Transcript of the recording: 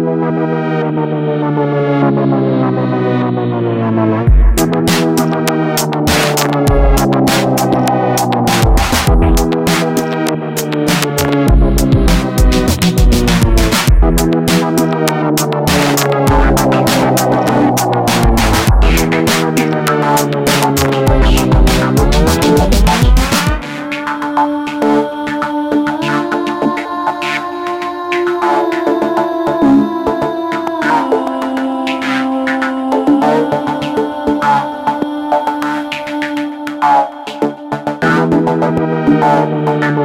¡Gracias! Thank you.